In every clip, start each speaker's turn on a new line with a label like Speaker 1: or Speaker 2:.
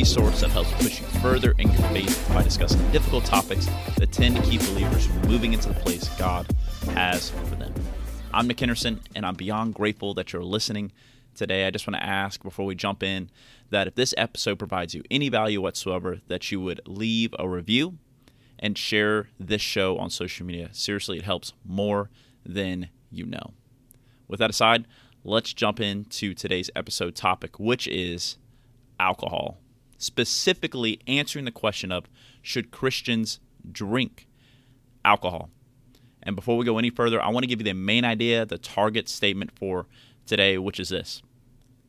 Speaker 1: resource that helps push you further in your faith by discussing difficult topics that tend to keep believers from moving into the place God has for them. I'm Nick Henderson, and I'm beyond grateful that you're listening today. I just want to ask before we jump in that if this episode provides you any value whatsoever, that you would leave a review and share this show on social media. Seriously, it helps more than you know. With that aside, let's jump into today's episode topic, which is alcohol. Specifically, answering the question of should Christians drink alcohol? And before we go any further, I want to give you the main idea, the target statement for today, which is this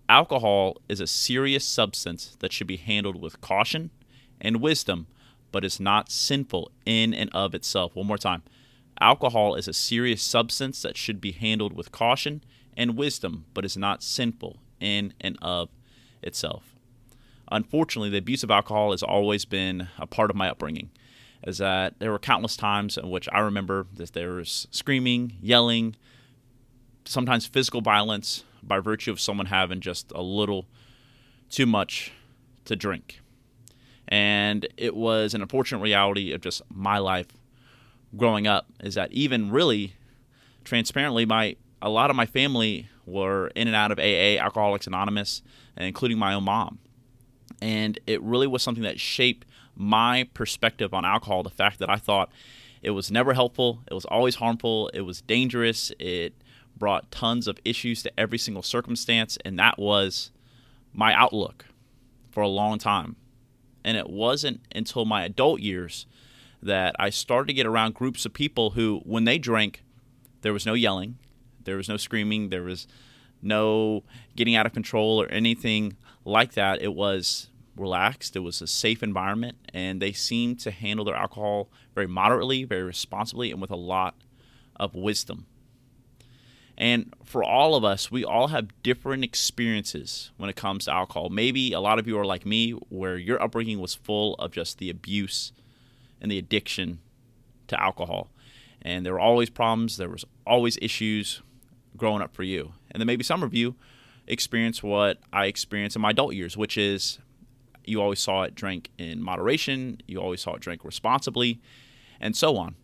Speaker 1: Alcohol is a serious substance that should be handled with caution and wisdom, but is not sinful in and of itself. One more time. Alcohol is a serious substance that should be handled with caution and wisdom, but is not sinful in and of itself. Unfortunately, the abuse of alcohol has always been a part of my upbringing. Is that there were countless times in which I remember that there was screaming, yelling, sometimes physical violence by virtue of someone having just a little too much to drink. And it was an unfortunate reality of just my life growing up is that even really transparently my a lot of my family were in and out of AA, Alcoholics Anonymous, including my own mom. And it really was something that shaped my perspective on alcohol. The fact that I thought it was never helpful, it was always harmful, it was dangerous, it brought tons of issues to every single circumstance, and that was my outlook for a long time. And it wasn't until my adult years that I started to get around groups of people who, when they drank, there was no yelling, there was no screaming, there was no getting out of control or anything like that. It was relaxed, it was a safe environment, and they seemed to handle their alcohol very moderately, very responsibly, and with a lot of wisdom. And for all of us, we all have different experiences when it comes to alcohol. Maybe a lot of you are like me, where your upbringing was full of just the abuse and the addiction to alcohol. And there were always problems, there was always issues growing up for you. And then maybe some of you experience what I experienced in my adult years, which is you always saw it drink in moderation, you always saw it drink responsibly, and so on.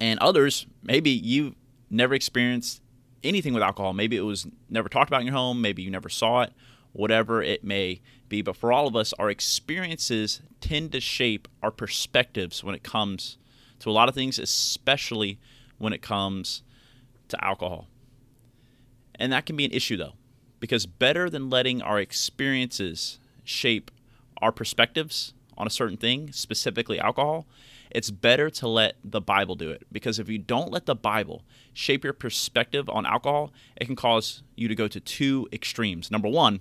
Speaker 1: And others, maybe you never experienced anything with alcohol. Maybe it was never talked about in your home, maybe you never saw it, whatever it may be. But for all of us, our experiences tend to shape our perspectives when it comes to a lot of things, especially when it comes to alcohol. And that can be an issue, though, because better than letting our experiences shape our perspectives on a certain thing, specifically alcohol, it's better to let the Bible do it. Because if you don't let the Bible shape your perspective on alcohol, it can cause you to go to two extremes. Number one,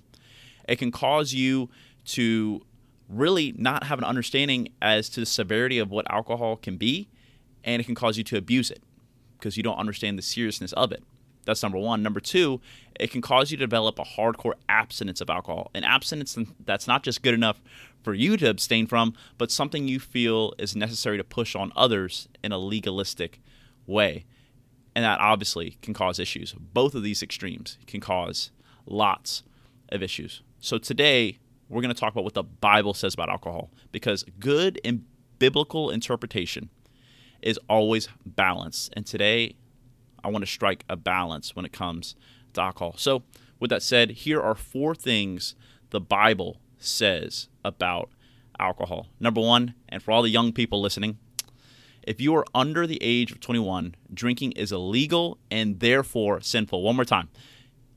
Speaker 1: it can cause you to really not have an understanding as to the severity of what alcohol can be, and it can cause you to abuse it because you don't understand the seriousness of it. That's number one. Number two, it can cause you to develop a hardcore abstinence of alcohol. An abstinence that's not just good enough for you to abstain from, but something you feel is necessary to push on others in a legalistic way. And that obviously can cause issues. Both of these extremes can cause lots of issues. So today, we're going to talk about what the Bible says about alcohol because good and biblical interpretation is always balanced. And today, I want to strike a balance when it comes to alcohol. So, with that said, here are four things the Bible says about alcohol. Number one, and for all the young people listening, if you are under the age of 21, drinking is illegal and therefore sinful. One more time.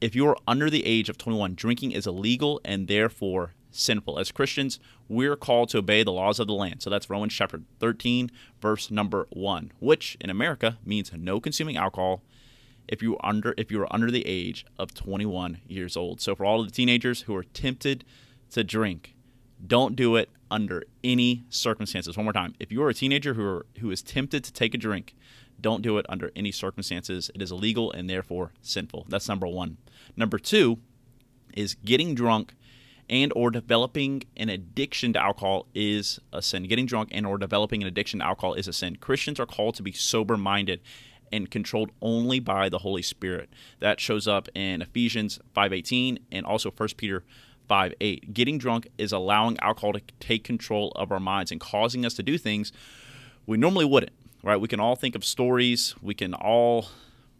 Speaker 1: If you are under the age of 21, drinking is illegal and therefore sinful. As Christians, we're called to obey the laws of the land. So that's Romans chapter 13, verse number 1, which in America means no consuming alcohol if you under if you are under the age of 21 years old. So for all of the teenagers who are tempted to drink, don't do it under any circumstances. One more time. If you are a teenager who are, who is tempted to take a drink, don't do it under any circumstances. It is illegal and therefore sinful. That's number 1. Number 2 is getting drunk and or developing an addiction to alcohol is a sin. Getting drunk and or developing an addiction to alcohol is a sin. Christians are called to be sober-minded and controlled only by the Holy Spirit. That shows up in Ephesians 5:18 and also 1 Peter 5 8. Getting drunk is allowing alcohol to take control of our minds and causing us to do things we normally wouldn't, right? We can all think of stories, we can all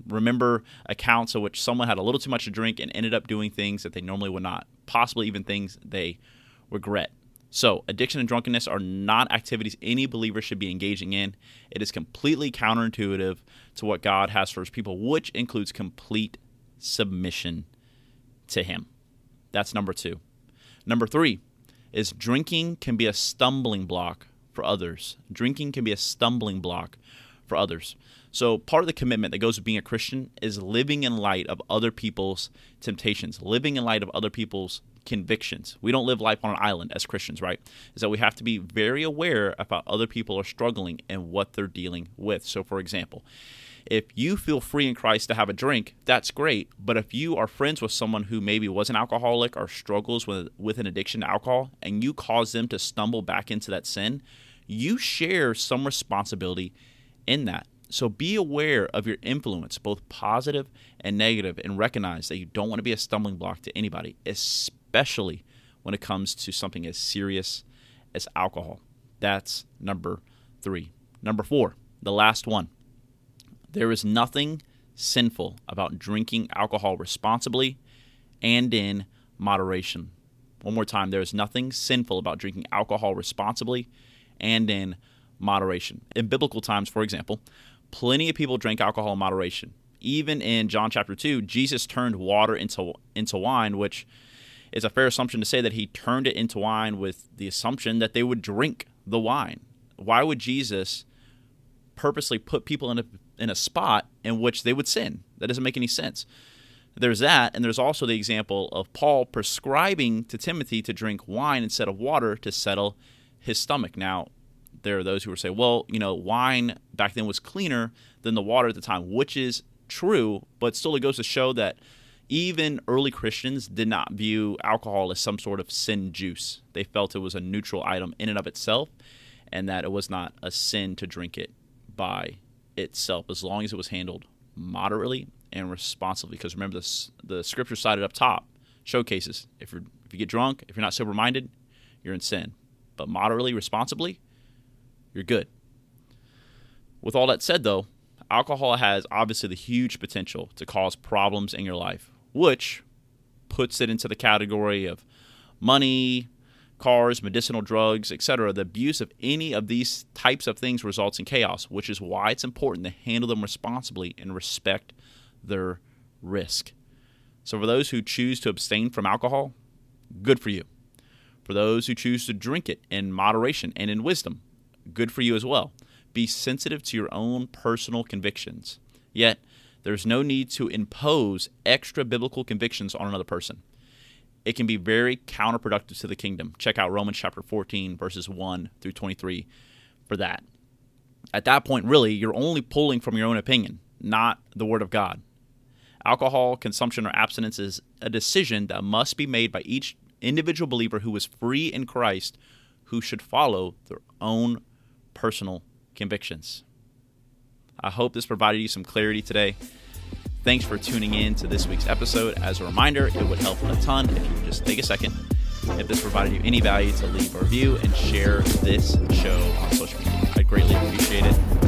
Speaker 1: remember accounts of which someone had a little too much to drink and ended up doing things that they normally would not, possibly even things they regret. So, addiction and drunkenness are not activities any believer should be engaging in. It is completely counterintuitive to what God has for his people, which includes complete submission to him. That's number two. Number three is drinking can be a stumbling block for others. Drinking can be a stumbling block for others. So, part of the commitment that goes with being a Christian is living in light of other people's temptations, living in light of other people's convictions. We don't live life on an island as Christians, right? Is that we have to be very aware about other people are struggling and what they're dealing with. So, for example, if you feel free in Christ to have a drink, that's great. But if you are friends with someone who maybe was an alcoholic or struggles with, with an addiction to alcohol and you cause them to stumble back into that sin, you share some responsibility in that. So be aware of your influence, both positive and negative, and recognize that you don't want to be a stumbling block to anybody, especially when it comes to something as serious as alcohol. That's number three. Number four, the last one. There is nothing sinful about drinking alcohol responsibly and in moderation. One more time, there is nothing sinful about drinking alcohol responsibly and in moderation. In biblical times, for example, plenty of people drank alcohol in moderation. Even in John chapter 2, Jesus turned water into into wine, which is a fair assumption to say that he turned it into wine with the assumption that they would drink the wine. Why would Jesus purposely put people in a in a spot in which they would sin? That doesn't make any sense. There's that, and there's also the example of Paul prescribing to Timothy to drink wine instead of water to settle his stomach. Now, there are those who will say, well, you know, wine back then was cleaner than the water at the time, which is true, but still it goes to show that even early Christians did not view alcohol as some sort of sin juice. They felt it was a neutral item in and of itself, and that it was not a sin to drink it by itself, as long as it was handled moderately and responsibly. Because remember, this, the scripture cited up top showcases if, you're, if you get drunk, if you're not sober minded, you're in sin. But moderately, responsibly, you're good. With all that said, though, alcohol has obviously the huge potential to cause problems in your life, which puts it into the category of money, cars, medicinal drugs, etc. The abuse of any of these types of things results in chaos, which is why it's important to handle them responsibly and respect their risk. So, for those who choose to abstain from alcohol, good for you. For those who choose to drink it in moderation and in wisdom, good for you as well. Be sensitive to your own personal convictions. Yet, there's no need to impose extra biblical convictions on another person. It can be very counterproductive to the kingdom. Check out Romans chapter 14, verses 1 through 23 for that. At that point, really, you're only pulling from your own opinion, not the Word of God. Alcohol consumption or abstinence is a decision that must be made by each individual believer who is free in Christ who should follow their own personal convictions. I hope this provided you some clarity today. Thanks for tuning in to this week's episode. As a reminder, it would help a ton if you just take a second, if this provided you any value, to leave a review and share this show on social media. I'd greatly appreciate it.